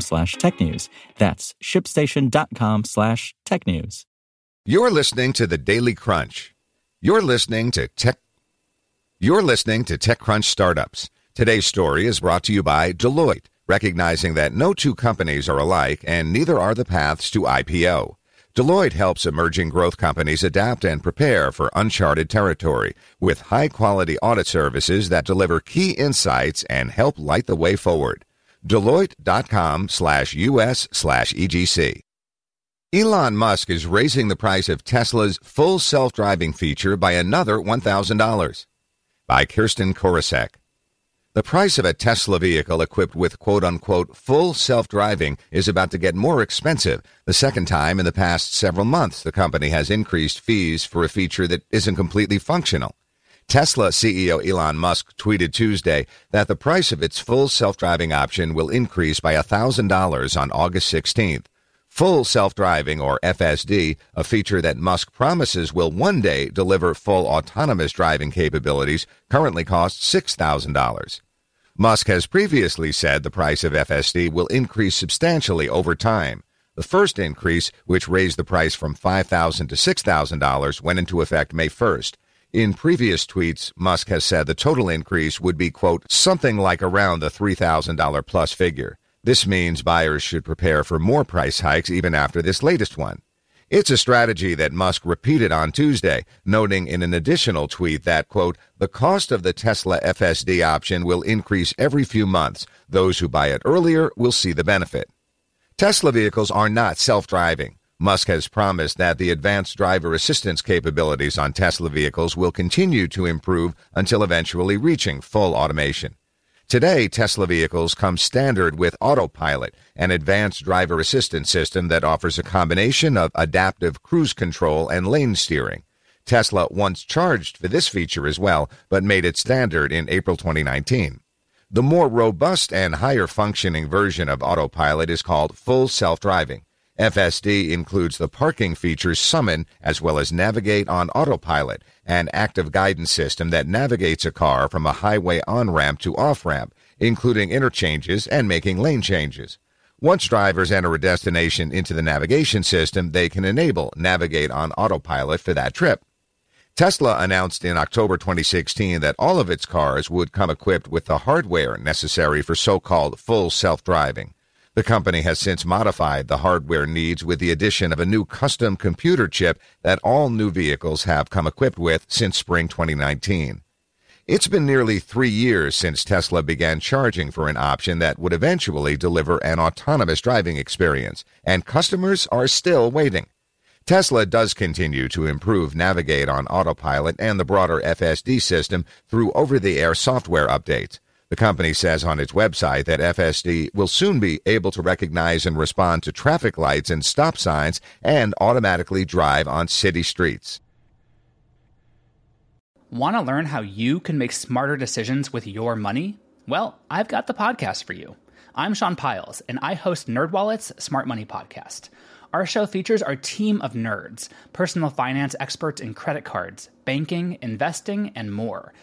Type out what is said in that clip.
slash tech news. That's shipstation.com slash tech news. You're listening to the Daily Crunch. You're listening to Tech. You're listening to TechCrunch Startups. Today's story is brought to you by Deloitte, recognizing that no two companies are alike and neither are the paths to IPO. Deloitte helps emerging growth companies adapt and prepare for uncharted territory with high quality audit services that deliver key insights and help light the way forward. Deloitte.com slash US slash EGC. Elon Musk is raising the price of Tesla's full self-driving feature by another $1,000. By Kirsten Korosek. The price of a Tesla vehicle equipped with quote unquote full self-driving is about to get more expensive. The second time in the past several months, the company has increased fees for a feature that isn't completely functional. Tesla CEO Elon Musk tweeted Tuesday that the price of its full self-driving option will increase by $1,000 on August 16th. Full self-driving, or FSD, a feature that Musk promises will one day deliver full autonomous driving capabilities, currently costs $6,000. Musk has previously said the price of FSD will increase substantially over time. The first increase, which raised the price from $5,000 to $6,000, went into effect May 1st. In previous tweets, Musk has said the total increase would be, quote, something like around the $3,000 plus figure. This means buyers should prepare for more price hikes even after this latest one. It's a strategy that Musk repeated on Tuesday, noting in an additional tweet that, quote, the cost of the Tesla FSD option will increase every few months. Those who buy it earlier will see the benefit. Tesla vehicles are not self-driving. Musk has promised that the advanced driver assistance capabilities on Tesla vehicles will continue to improve until eventually reaching full automation. Today, Tesla vehicles come standard with autopilot, an advanced driver assistance system that offers a combination of adaptive cruise control and lane steering. Tesla once charged for this feature as well, but made it standard in April 2019. The more robust and higher functioning version of autopilot is called full self-driving. FSD includes the parking features Summon as well as Navigate on Autopilot, an active guidance system that navigates a car from a highway on-ramp to off-ramp, including interchanges and making lane changes. Once drivers enter a destination into the navigation system, they can enable Navigate on Autopilot for that trip. Tesla announced in October 2016 that all of its cars would come equipped with the hardware necessary for so-called full self-driving. The company has since modified the hardware needs with the addition of a new custom computer chip that all new vehicles have come equipped with since spring 2019. It's been nearly three years since Tesla began charging for an option that would eventually deliver an autonomous driving experience, and customers are still waiting. Tesla does continue to improve Navigate on Autopilot and the broader FSD system through over the air software updates. The company says on its website that FSD will soon be able to recognize and respond to traffic lights and stop signs and automatically drive on city streets. Want to learn how you can make smarter decisions with your money? Well, I've got the podcast for you. I'm Sean Pyles, and I host NerdWallet's Smart Money Podcast. Our show features our team of nerds, personal finance experts in credit cards, banking, investing, and more –